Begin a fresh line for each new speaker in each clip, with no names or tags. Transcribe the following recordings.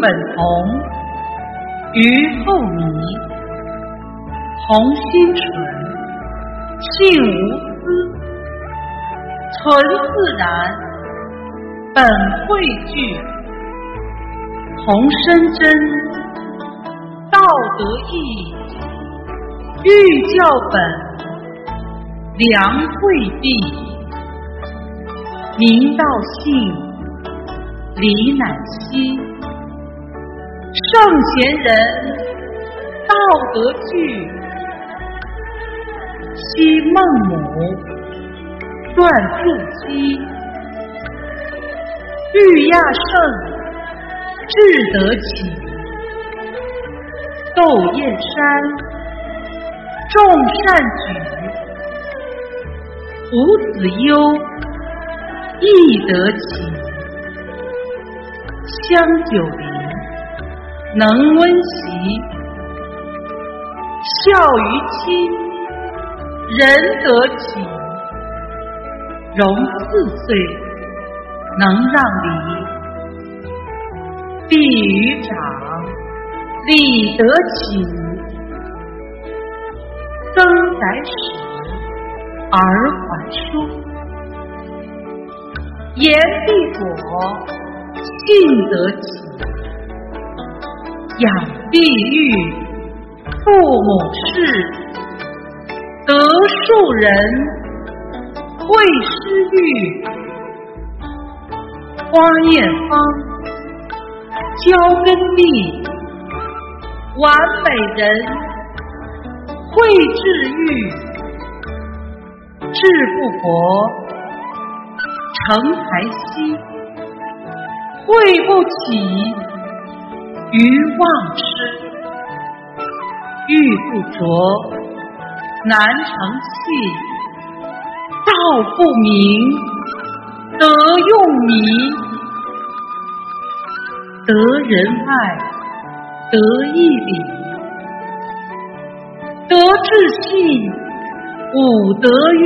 本同，于后迷，同心纯，性无私，纯自然，本汇聚，同生真，道德义。欲教本，良贵必；明道性，理乃息。圣贤人，道德具。昔孟母断筑基，欲亚圣，志得起。窦燕山。众善举，伍子忧亦得起。香九龄，能温席。孝于亲，仁得己。融四岁，能让梨。敝于长，礼得起。增载使而还书，言必果，信得起。养必育，父母事，得庶人，会师育。花艳芳，娇根丽，完美人。会治愈，志不博，成才稀；会不起，愚妄失；玉不琢，难成器；道不明，得用迷；得仁爱，得义理。得志信，五德育，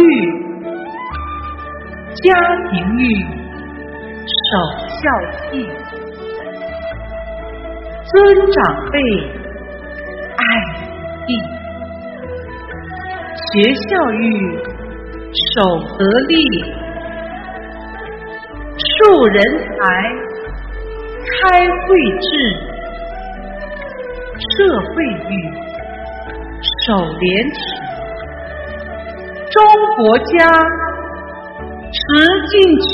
家庭育，守孝悌，尊长辈，爱弟，学校育，守德立，树人才，开慧智，社会育。守廉耻，中国家持进取，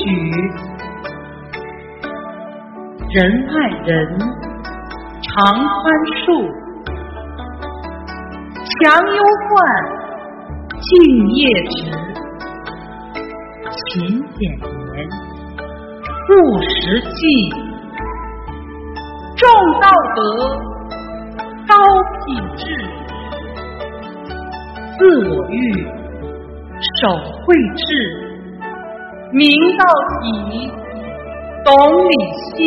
仁爱人，常宽恕，强忧患，敬业直，勤俭廉，务实际，重道德，高品质。自我欲，守慧智，明道体，懂理心，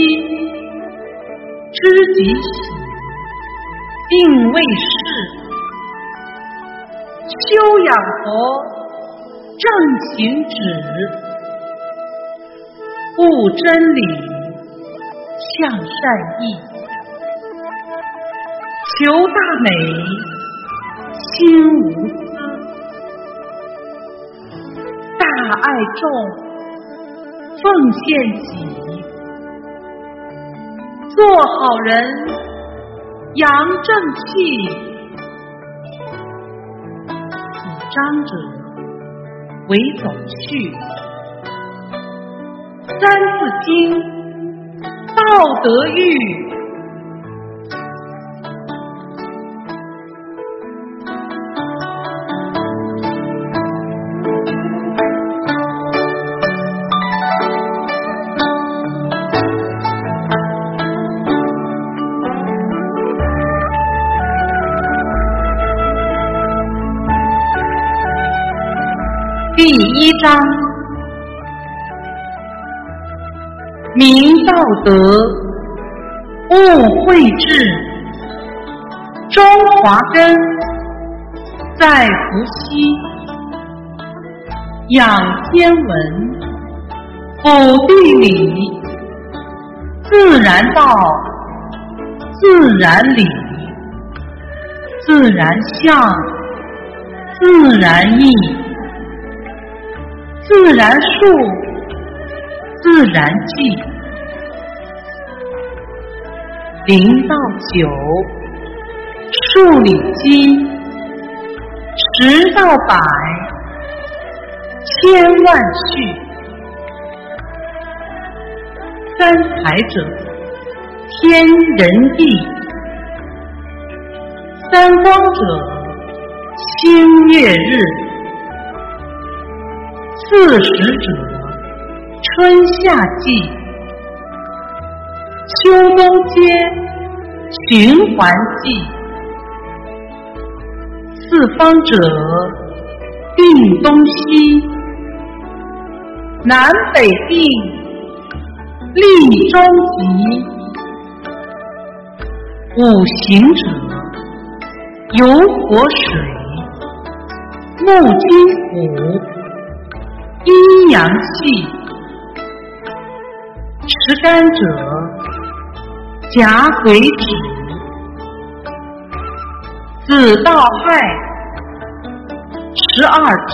知己喜，定位事，修养佛，正行止，悟真理，向善意，求大美。心无私，大爱众，奉献己，做好人，扬正气，主张者为总序，三字经，道德育。一章，明道德，悟慧智，中华根，在伏羲，养天文，补地理，自然道，自然理，自然相，自然意，自然数，自然计，零到九，数理经。十到百，千万序。三才者，天人地；三光者，星月日；四时者，春夏季；秋冬皆循环季。四方者，定东西；南北定，立中极。五行者，油火水，木金土，阴阳气。持干者，甲癸子。子道亥，十二支；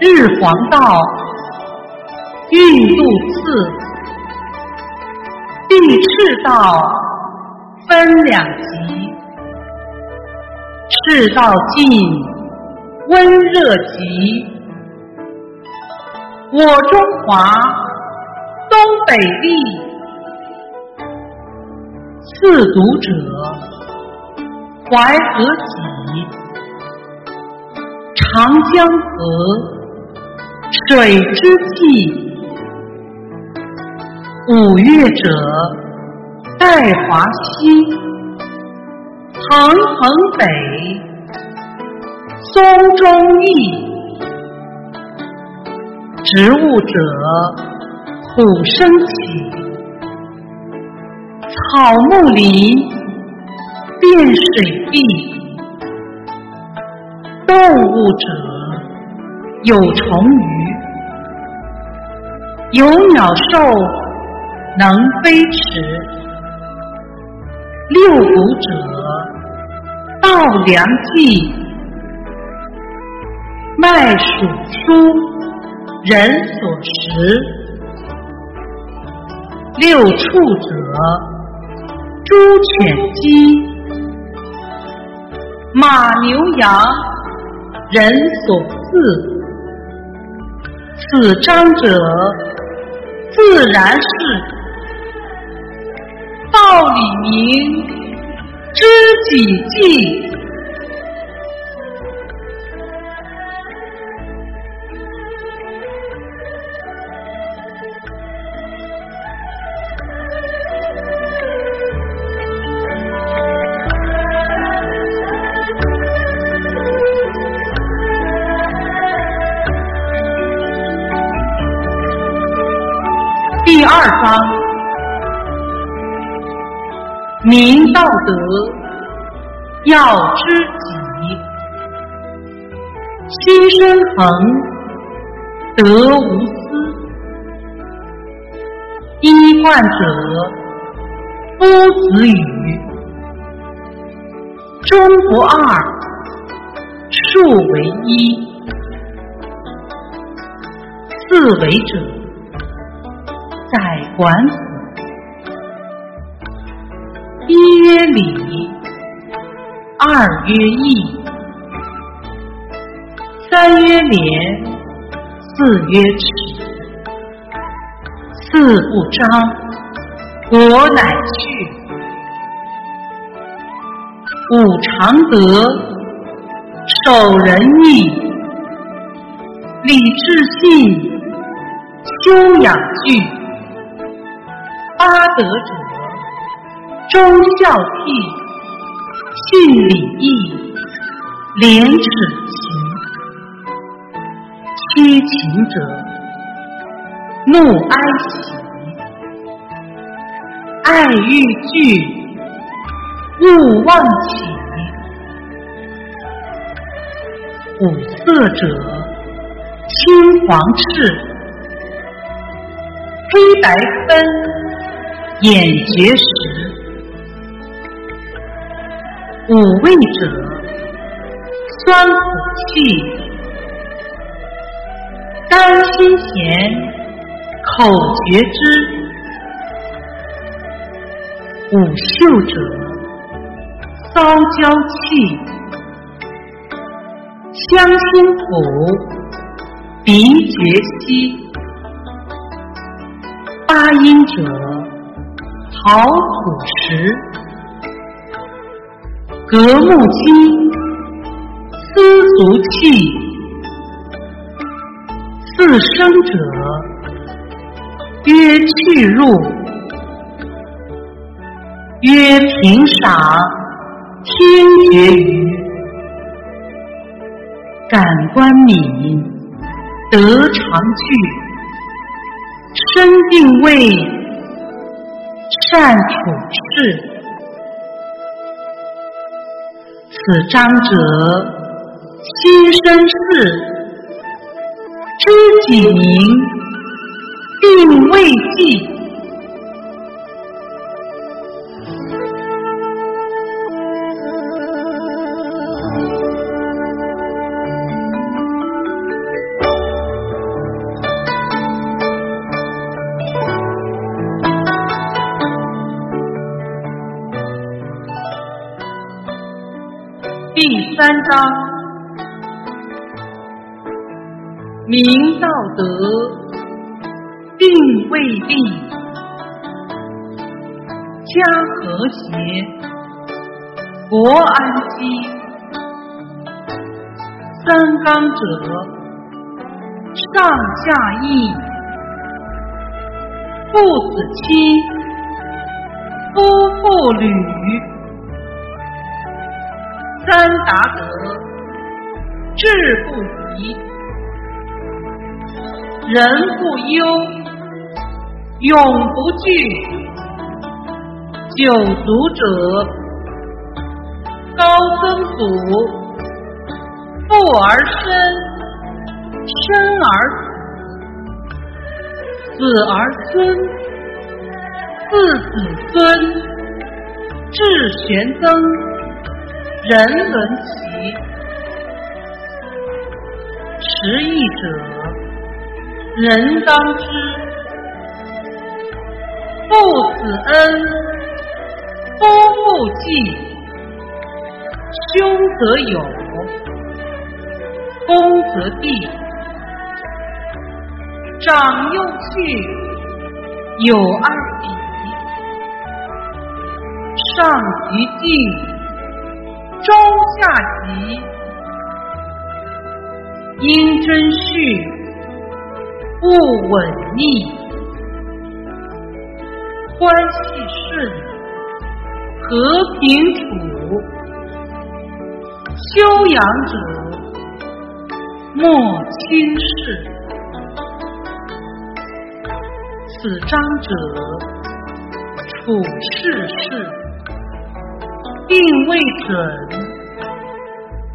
日黄道，运度次；地赤道，分两极；赤道近，温热极。我中华，东北利。四读者，淮河脊，长江河，水之际。五岳者，带华西，横横北，松中意。植物者，土生起。草木林，变水地；动物者有虫鱼，有鸟兽能飞驰。六谷者稻粱稷，麦黍蔬人所食。六畜者。猪犬鸡，马牛羊，人所饲。此章者，自然是道理明，知己记。道德，要知己，心生恒，德无私。衣冠者，夫子语，中不二，数为一，四为者。在管子，二曰义，三曰廉，四曰耻。四不彰，国乃去。五常德，守仁义，礼智信，修养具。八德者，忠孝悌，信礼义，廉耻行。七情者，怒哀喜，爱欲惧，勿忘起。五色者，青黄赤，黑白分，眼觉实。五味者，酸苦气，甘辛咸，口觉知。五嗅者，骚焦气，香辛苦，鼻觉稀。八音者，陶土石，格木金，丝足气。四声者，曰去入。曰平赏听觉于感官敏得常具身定位善处事此张者心生事知己名定未记。明道德，定位立，家和谐，国安基。三纲者，上下义，父子亲，夫妇侣。三达德，志不移，人不忧，永不惧。九族者，高曾祖，父而身，身而子，子而孙，自子孙，至玄曾。人伦齐，持义者人当知。父子恩，夫妇继，兄则友，恭则弟，长幼序，友爱礼，上极敬。中下级，应真序，不稳逆，关系顺，和平处，修养者莫轻视。此章者，处世事。定位准，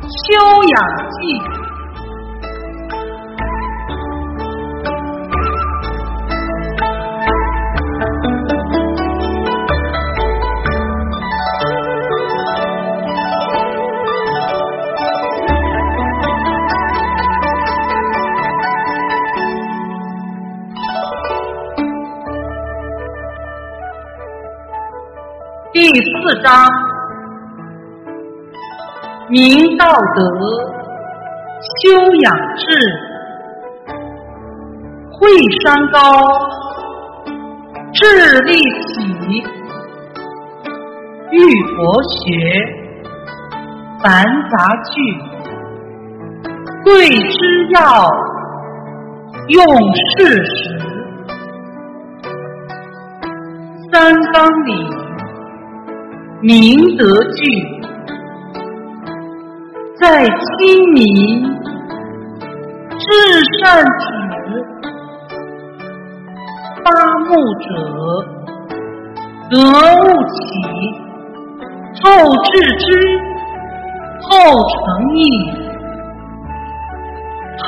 修养记。四章。明道德，修养志，慧山高，智立体，欲佛学，繁杂句，贵之要，用事实，三纲里，明德聚。在亲民，至善止；八目者，得物起，后致知，后成义。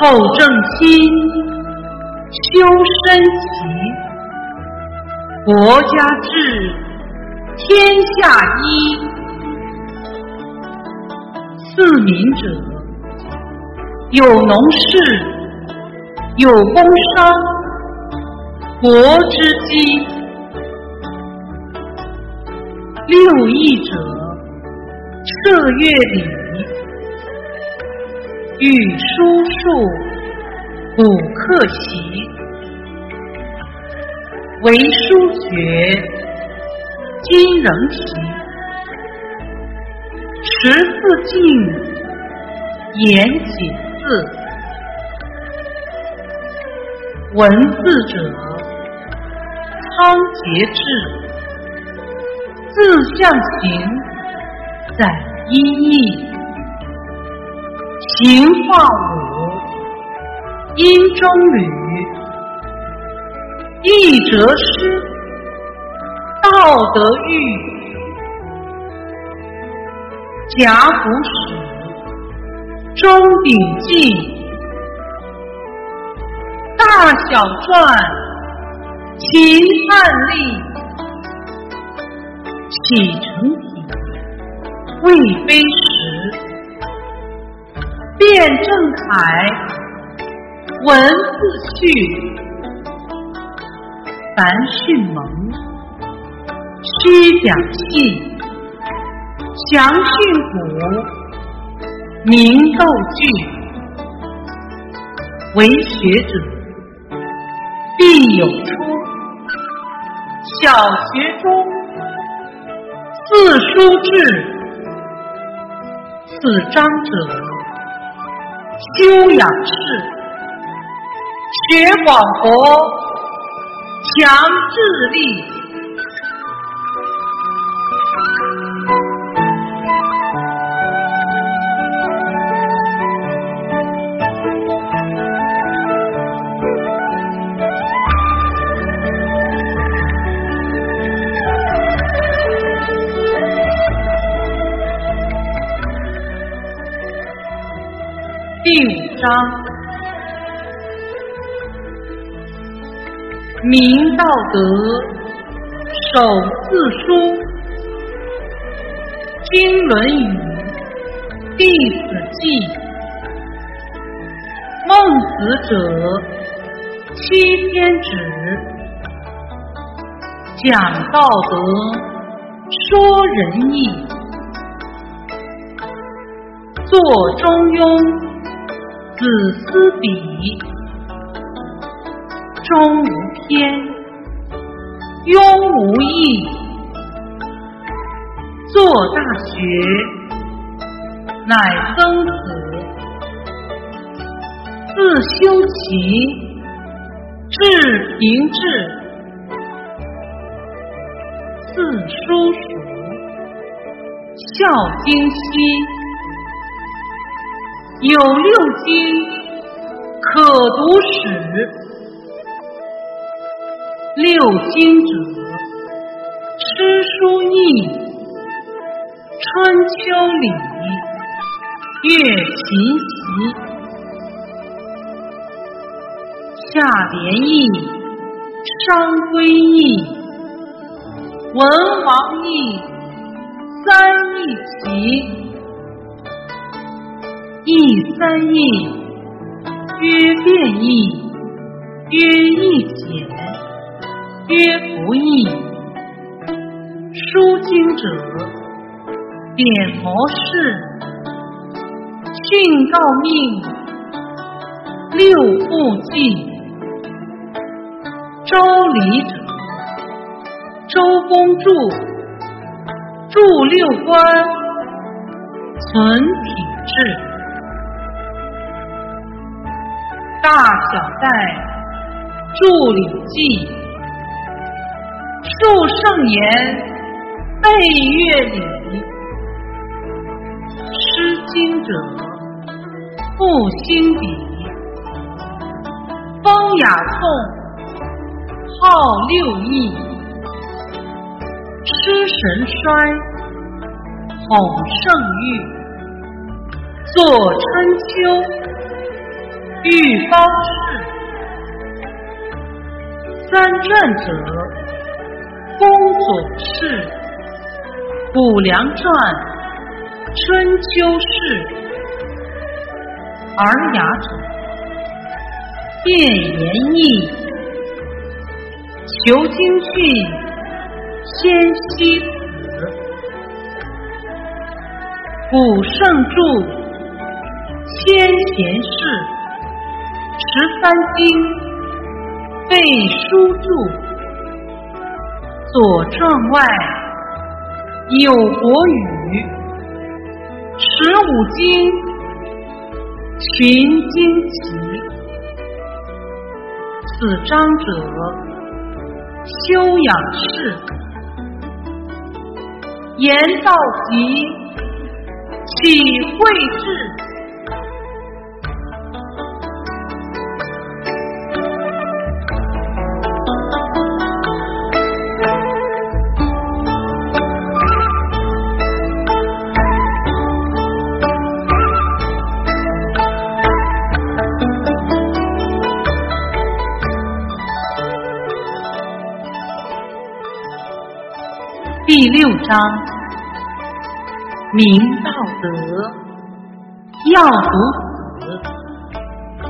后正心，修身齐，国家治，天下一。四民者，有农事，有工商，国之基；六艺者，射乐礼。语书数，卜课习，为书学，今仍习。识字敬，言解字。文字者，仓颉志；字象形，载音义。行画五，音中履，义哲诗，道德育，甲骨史，钟鼎记，大小篆，秦汉隶，启承体，魏碑石。辩证楷，文字序，凡训蒙，虚讲细，详训古，明构句。为学者必有初，小学中，四书志，此章者。修养士，学广博，强智力。章，明道德，守字书，经《论语》，弟子记，孟子者，七天止，讲道德，说仁义，作中庸。子思笔，中无偏，庸无义。作大学，乃曾子。自修齐，至平治。自书蜀，孝经西。有六经可读史，六经者，诗书易，春秋礼，乐琴习，下联义，商归易，文王义，三易齐。义三义，曰变义，曰易简，曰不易。书经者，典模式，训诰命，六部记。周礼者，周公著，著六官，存体制。大小戴著礼记，述圣言，背乐礼。诗经者，复兴笔，风雅颂，号六艺。诗神衰，统圣誉，作春秋。遇方士。三传者，公左氏。谷梁传，春秋事。尔雅者，辩言义，求经训，先悉子。古圣著，先贤士，十三经，背书注。左传外。有国语，十五经，群经齐。此章者，修养士。言道集，体会智。六章，明道德，要读子，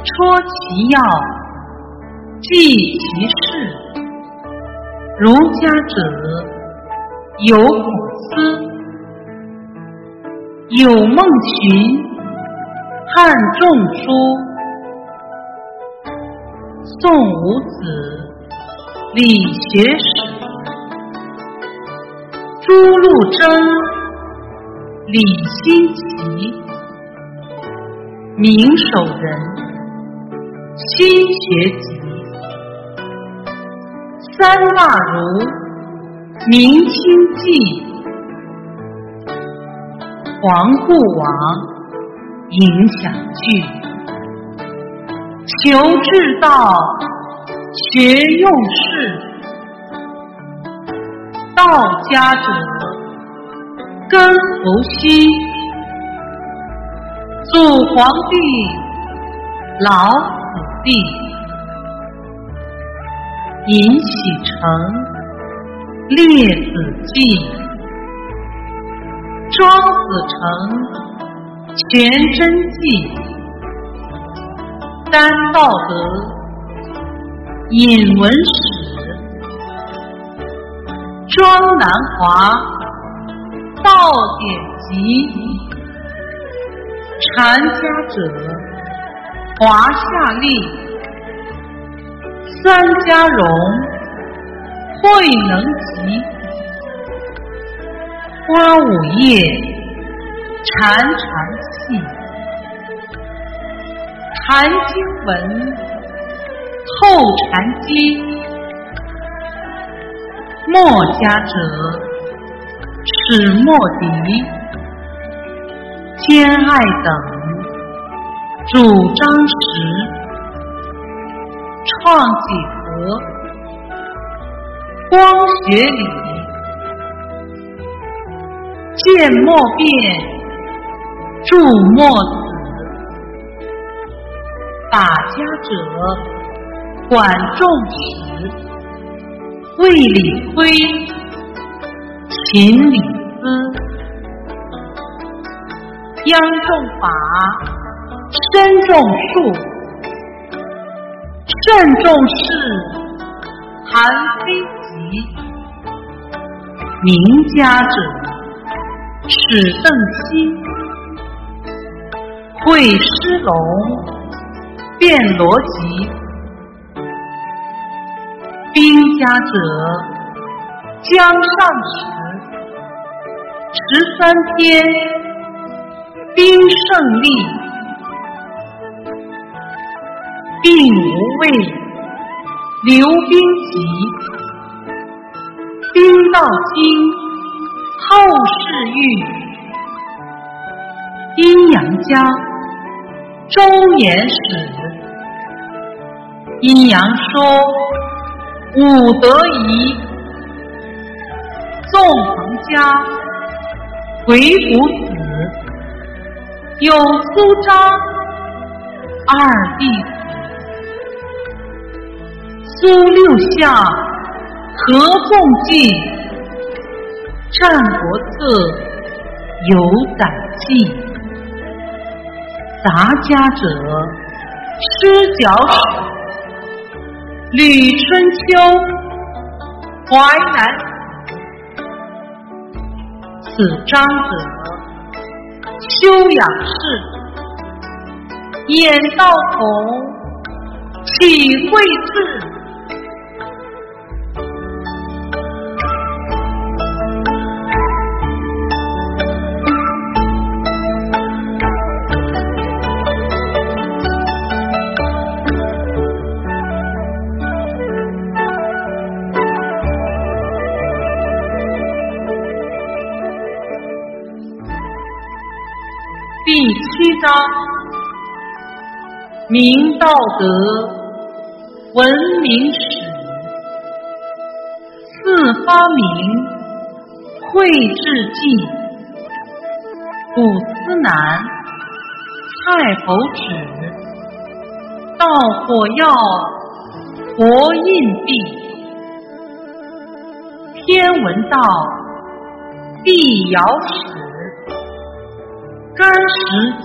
戳其要，记其事。儒家者，有孔思，有孟荀，汉仲舒，宋武子，理学史。陆贞、李新奇、明守仁、新学集、三大儒、明清记、黄固王、影响剧、求至道、学用事。道家者，根伏羲，祖皇帝，老子弟，尹喜成，列子记，庄子成，全真记，丹道德，引文史。庄南华。道典集，禅家者华夏历，三家荣慧能集，花五叶禅禅系，禅经文后禅机。墨家者，史墨翟、兼爱等，主张实，创几何，光学理，见莫变，著墨子，法家者，管仲史。魏理亏，秦理央重法，身重术，慎重事，韩非集。名家者，史邓析，会师龙，辩逻辑。兵家者，江上时，十三篇，兵胜利，并无畏，刘兵籍，兵道经，后世遇，阴阳家，周言史，阴阳说。武德仪，纵横家，鬼谷子，有苏张，二弟子。苏六相何共记？战国策有载记。杂家者失脚史。吕春秋，淮南。此章者，修养士，眼道同，体会自。章：明道德，文明史。四发明，绘制记。古思南，蔡侯止。盗火药，活印币。天文道，地爻史。干石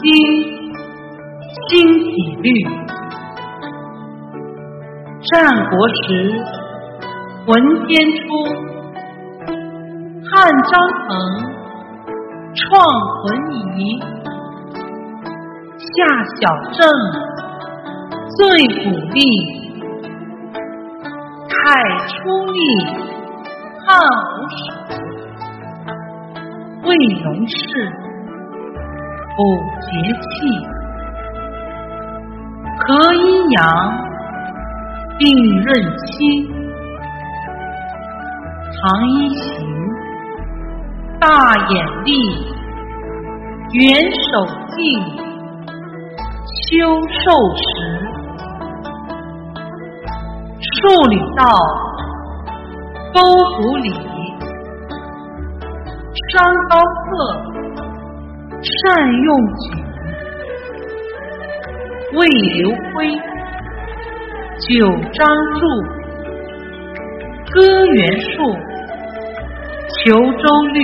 经，新体律。战国时，文天初，汉张衡创浑仪，夏小正最鼓励，凯出立汉武史，魏农氏。补节气，合阴阳，并润气。唐一行，大眼力，元守静，修寿时。数理道，勾股理，山高色。善用举，魏刘辉，九章注，歌元术，求周律，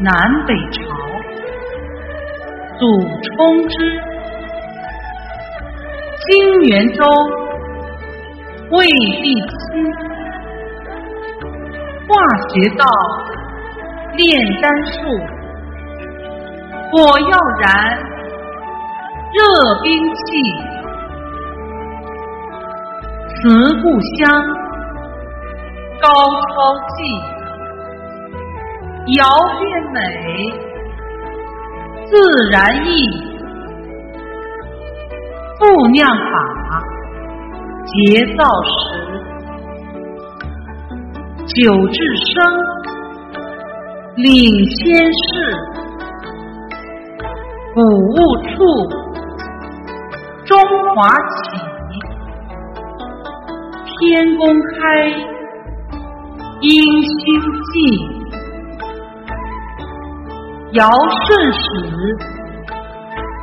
南北朝，祖冲之，金元周，魏帝期，化学道。炼丹术，火药燃，热兵器。词故乡，高超技，遥变美，自然意。复酿法，节造时，酒至生。领先士，古物处，中华起，天公开，应星记，尧舜始，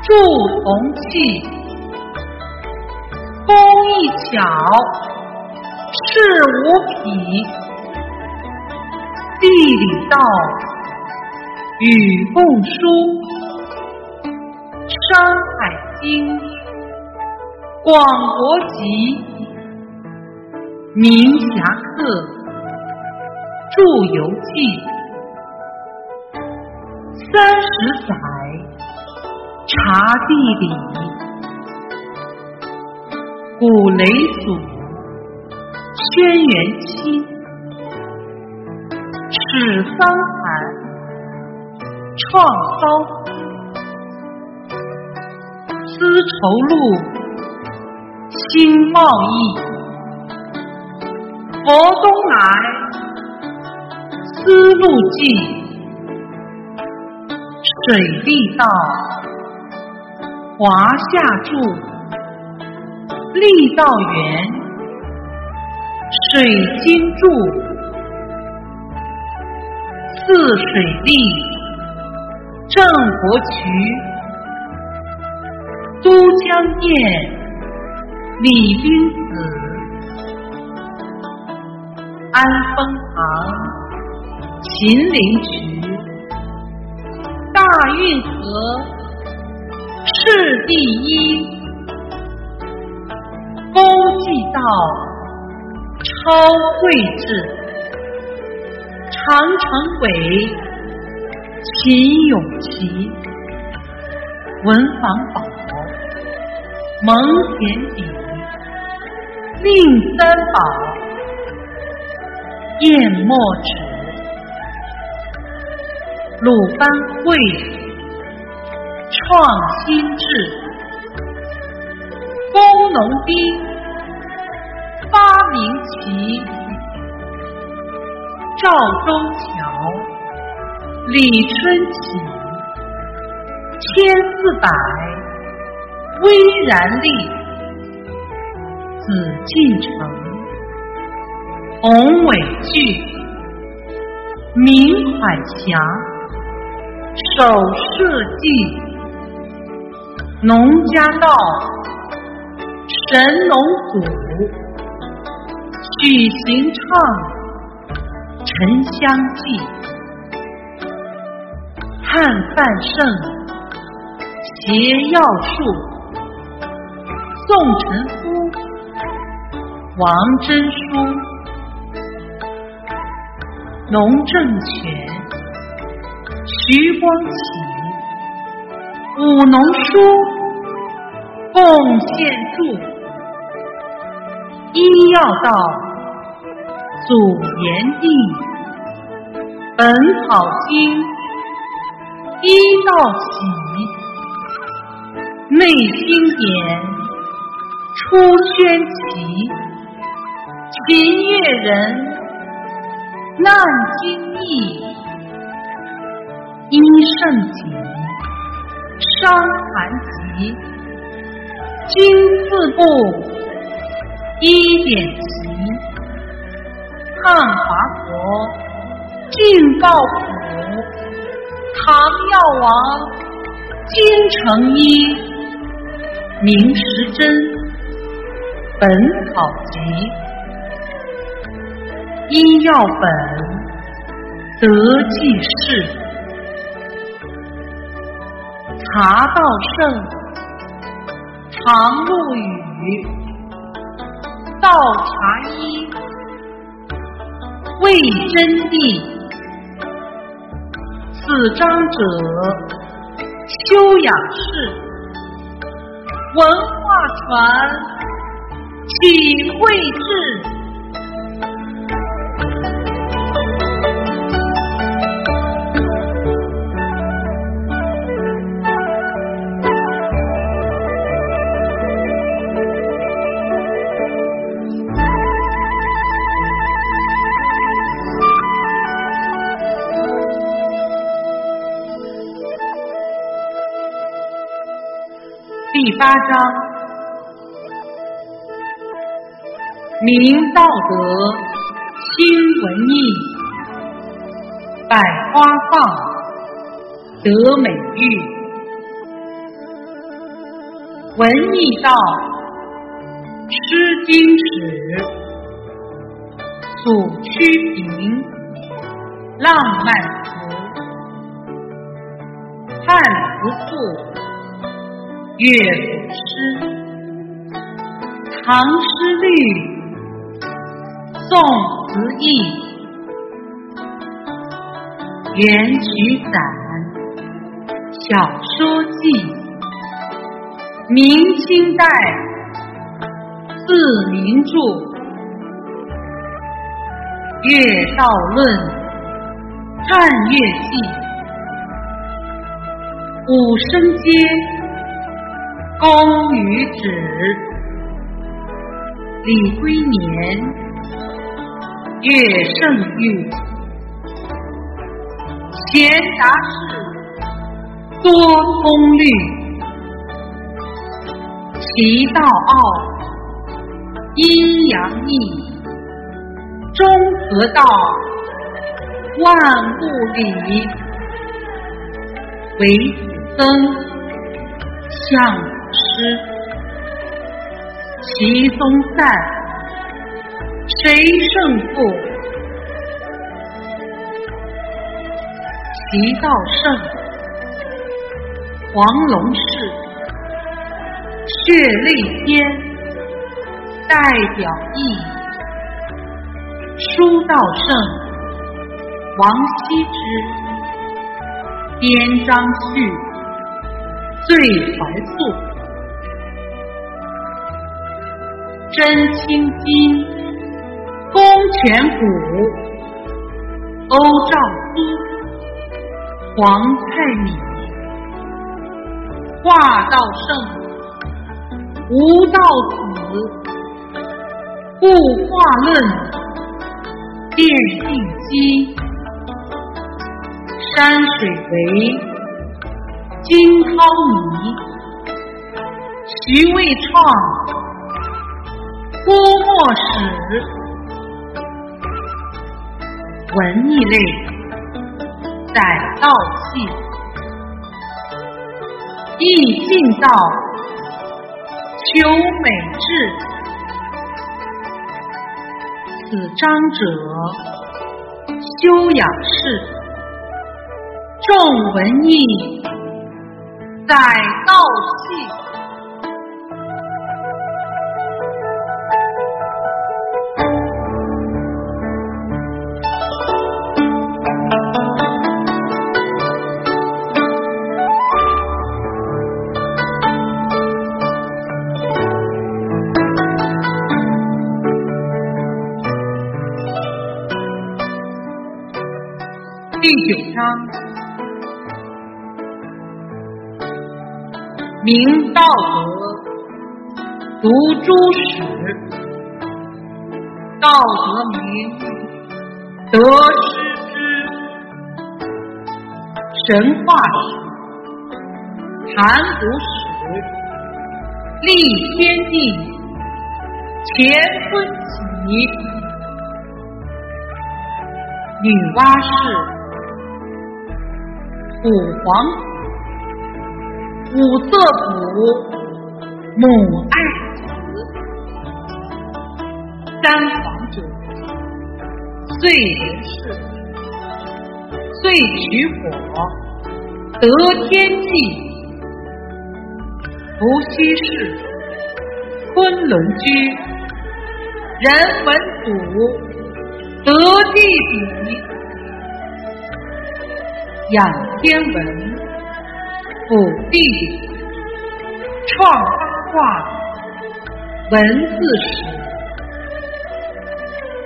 铸铜器，工艺巧，事无匹。地理道，与共书，山海经，广博集，明侠客，著游记，三十载，查地理，古雷祖，轩辕期。史桑谈，创骚丝绸路，新贸易，佛东来，丝路记，水利道，华夏柱，力道源，水晶柱。泗水利，郑国渠，都江堰李冰子，安丰堂秦陵渠，大运河世第一，勾稽道超绘制，长城尾秦永琪，文房宝。蒙恬笔，令三宝，砚墨纸，鲁班会，创新志，工农兵，发明奇，赵州桥，李春起，千四百。巍然立，紫禁城；宏伟巨，明海峡；守社稷，农家道；神农祖，许行唱；沉香记，汉范圣；邪药术。宋臣夫，王真书，农正权，徐光启，武农书，贡献著，医药道，祖炎帝，本草经，医道起，内经典。出宣奇，秦越人，难经义，医圣景，伤寒疾，经四部，医典奇，汉华佗，晋告府，唐药王，京城医，明时珍。本草集，医药本，得济世，茶道圣，常陆羽，道茶医，魏真谛，子张者，修养士，文化传。体会智。第八章。明道德，兴文艺，百花放，得美玉。文艺道，《诗经》史，祖曲平，浪漫乐府诗，唐诗律。宋词义，元曲散，小说记，明清代四名著，乐道论，汉乐记，五声阶，公与止，李龟年。乐圣玉，闲杂事，多风律，其道奥，阴阳易，中和道，万物理，为子僧，相师，齐宗散，谁胜负？齐道胜，黄龙氏，血泪天，代表义，书道圣，王羲之。边章序，最怀素，真青金，公权古，欧照苏，黄菜米，画道圣，吴道子，故画论，奠定基。山水为惊涛迷，徐渭创郭沫史，文艺类载道气，意境道求美志，此章者修养士。重文艺，载道气。明道德，读诸史，道德明，得失之。神话史，盘古史，立天地，乾坤起。女娲氏，土皇。五色谱，母爱子，三皇者，岁人氏，岁取火，得天际，伏羲氏，昆仑居，人文祖，得地比，养天文。辅地创八卦，文字史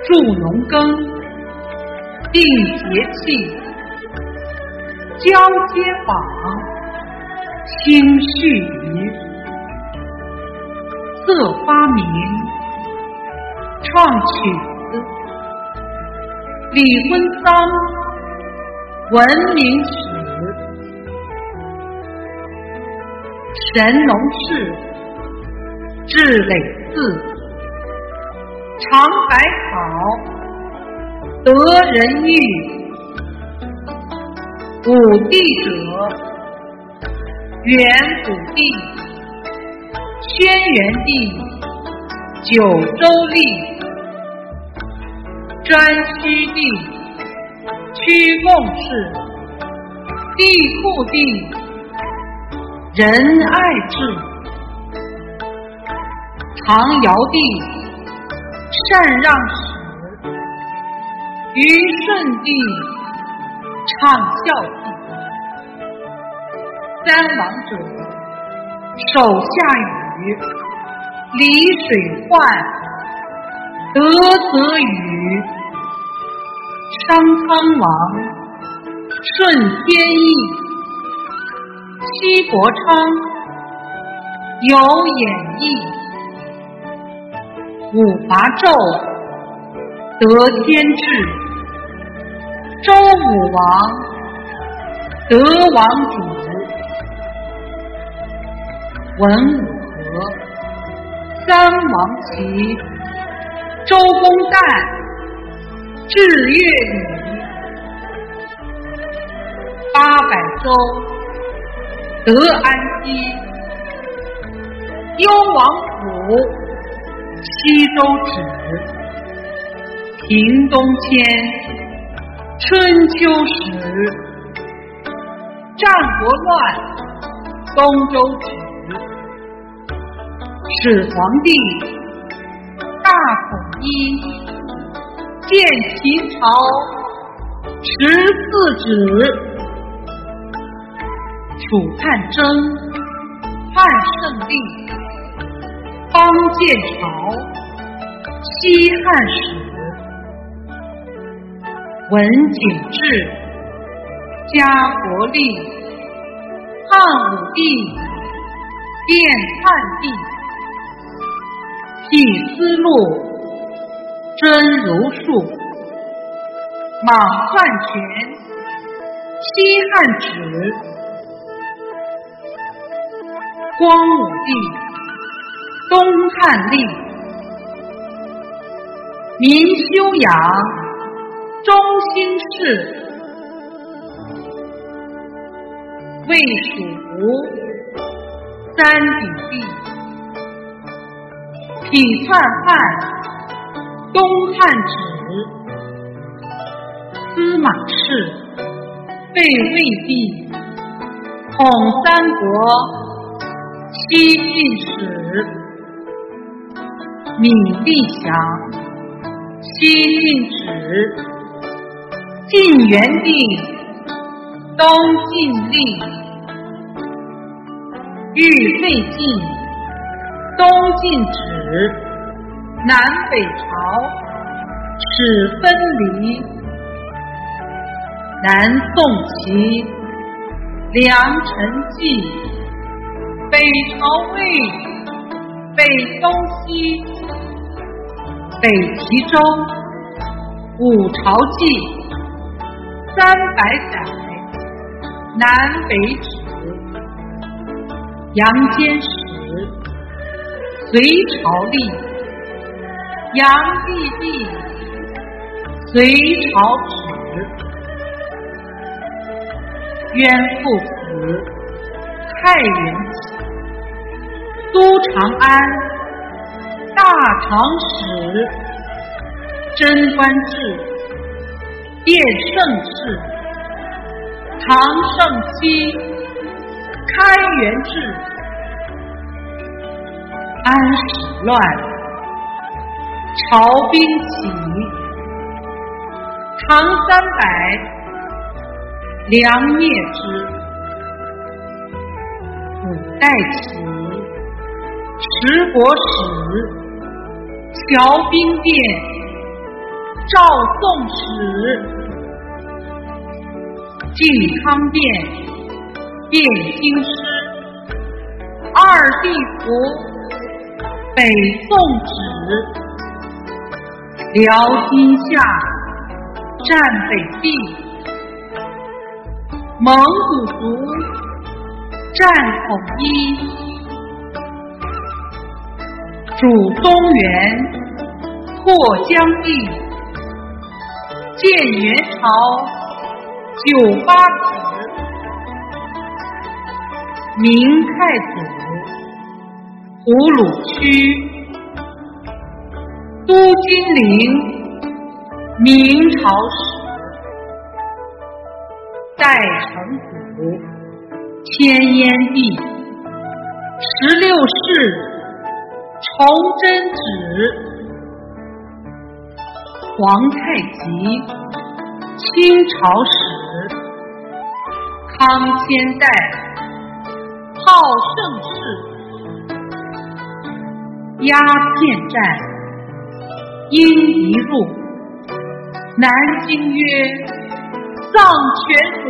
助农耕，定节气，交接网，清序语，色发明，创曲子，礼婚丧，文明史。神农氏，治累字，尝百草，得人欲。武帝者，元武帝，轩辕帝，九州立，颛顼帝，屈梦氏，帝喾帝。仁爱治，唐尧帝禅让史，虞舜帝畅孝帝，三王者手下雨，离水患，得则雨，商汤王顺天意。西伯昌有演义，五伐纣得天志，周武王得王主，文武和三王齐，周公旦治乐礼，八百州。得安息，幽王府，西周止。平东迁，春秋始。战国乱，东周止。始皇帝，大统一，建秦朝，十四止。楚汉争，汉胜利，邦建朝，西汉始。文景治，家国立，汉武帝，变汉帝，辟思路，真如术，莽篡权，西汉止，光武帝，东汉立，民修养。中兴市，魏蜀吴三鼎地，匹篡汉，东汉止，司马氏，废魏帝，统三国，西晋史，闵立祥，西晋止。晋元帝，东晋立，欲废晋，东晋止，南北朝，始分离。南宋齐，梁陈纪，北朝魏，北东西，北齐周，五朝纪。三百载，南北史，杨坚史，隋朝立，杨帝帝，隋朝止，渊父子，太原起，都长安，大长史，贞观志。变盛世，唐盛期，开元制，安史乱，朝兵起，唐三百，梁灭之，五代起，十国史，侨兵变。赵宋史，靖康变，汴京师，二帝服，北宋史，辽金夏，占北地，蒙古族，占统一，主中原，扩疆地。建元朝，九八子，明太祖，胡虏区，都金陵，明朝史，代成祖，千烟地，十六世，崇祯旨。皇太极，清朝史，康乾代，好盛世，鸦片战，英一入，南京曰，丧权辱，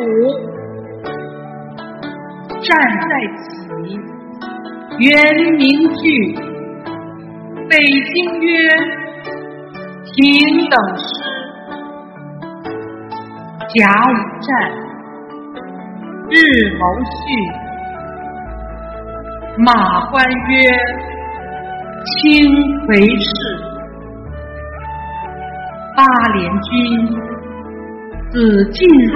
战在起，元明句，北京曰。平等诗，甲午战，日谋序，马欢曰：清回氏，八连军，子进入，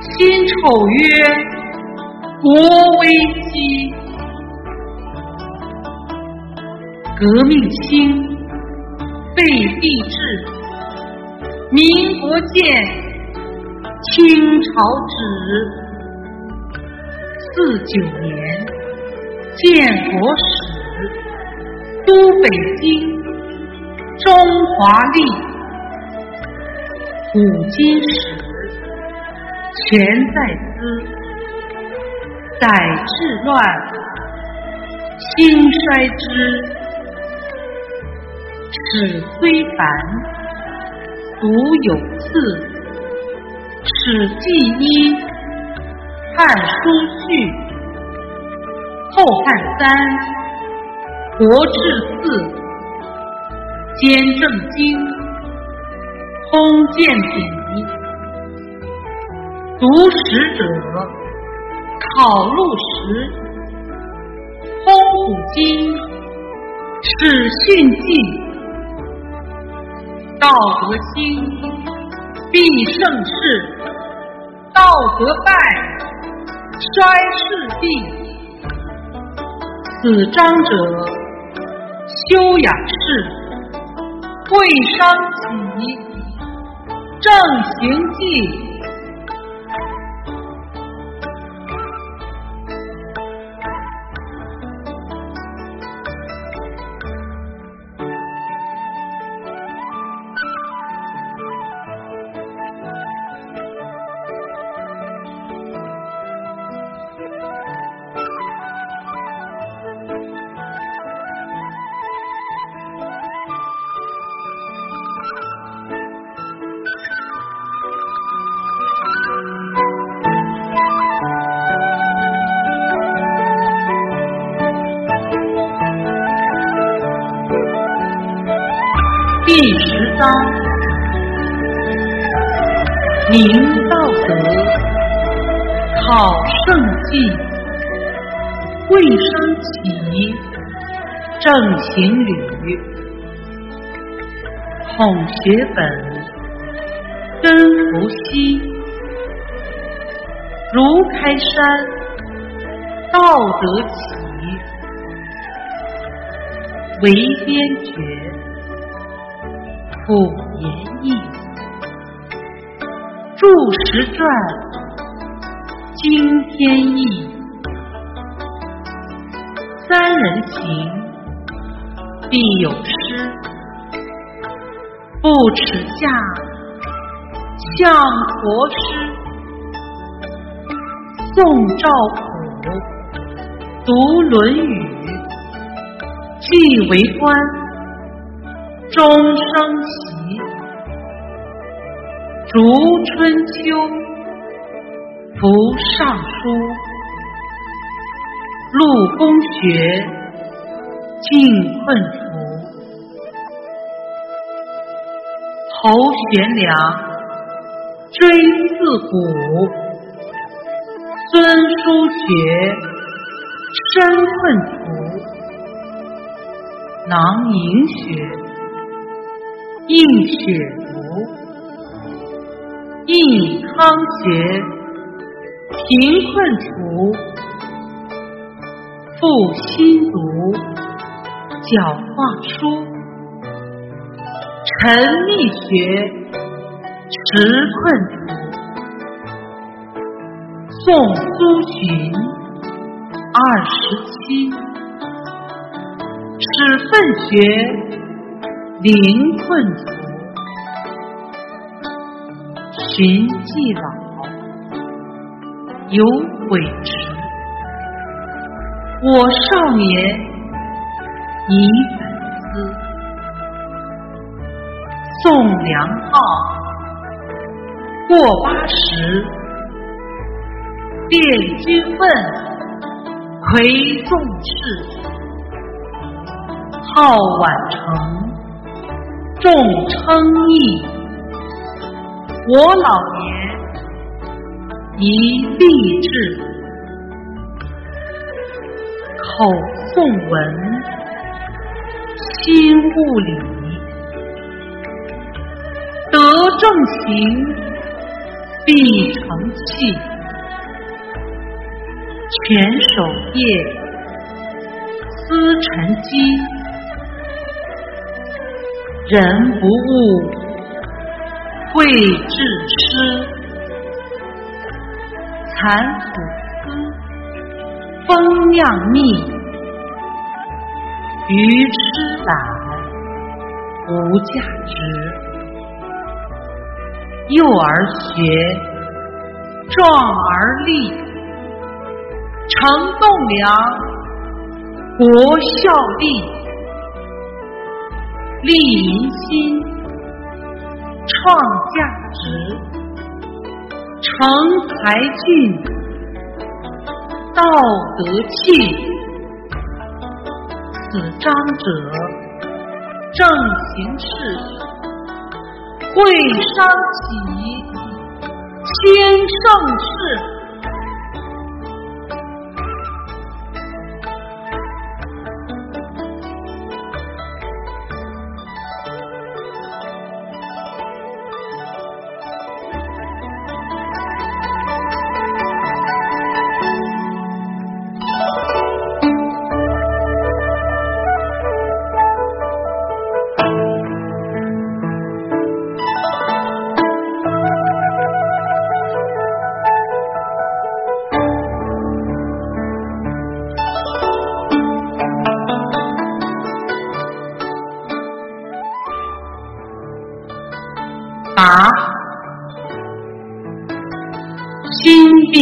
辛丑曰：国危机，革命兴，废帝制，民国建，清朝止。四九年，建国史，都北京，中华历，古今史，全在兹。载治乱，兴衰之；史虽繁，独有次。史记一，汉书序，后汉三，国志四，兼正经，通鉴笔，读史者。考录时，通古今，史训记，道德兴，必盛世；道德败，衰世必。此章者，修养士，会商己，正行迹。圣纪，会商启，正行履，孔学本，根伏羲，如开山，道德起，为边绝。古言义，注释传，经天意，三人行，必有失。不耻下，向国师。宋赵普，读《论语》，既为官。终生习，竹春秋，扶尚书，陆公学，尽困服。头悬梁，锥刺股，孙叔学，身困服，囊萤学，映雪读，应康学，贫困图，复新读，脚画书，陈立学，时困图，宋苏洵，二十七，史奋学。灵困图，寻迹老，有悔迟。我少年已反思，宋梁浩过八十，殿君问，魁纵士，号晚成。众称义，我老年宜立志，口诵文，心悟理，德正行，必成器，全守业，思沉积。人不悟，会致失。蚕吐丝，蜂酿蜜，鱼吃胆，无价值。幼儿学，壮而立，成栋梁，国效力。立民心，创价值，成才俊，道德气。此章者，正行事，会商起，兴盛世。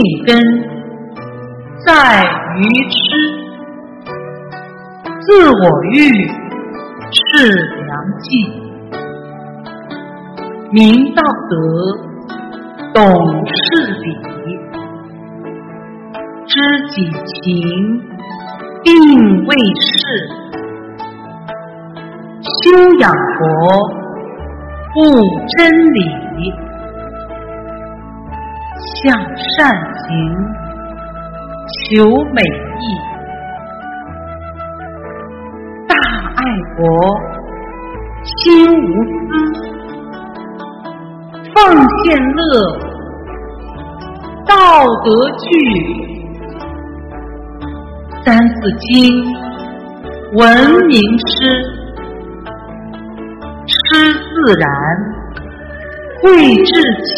病根在于痴，自我欲是良计，明道德，懂事理，知己情，定位事，修养佛。悟真理，求美意，大爱国，心无私，奉献乐，道德具，三字经，文明诗。诗自然，慧智起。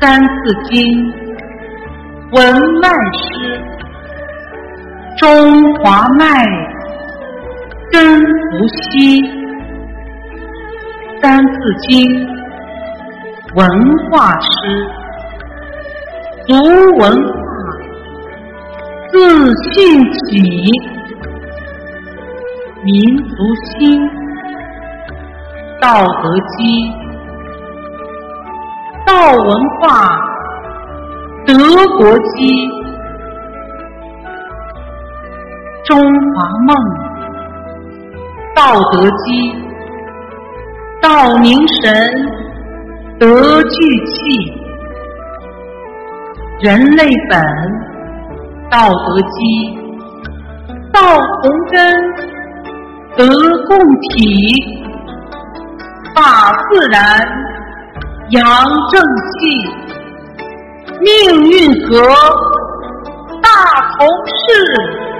三字经，文脉诗，中华脉，根不息。三字经，文化诗，读文化，自信起，民族心。道德基，道文化，德国基，中华梦，道德基，道明神，德聚气，人类本，道德基，道同根，德共体。法自然，阳正气，命运和，大同市。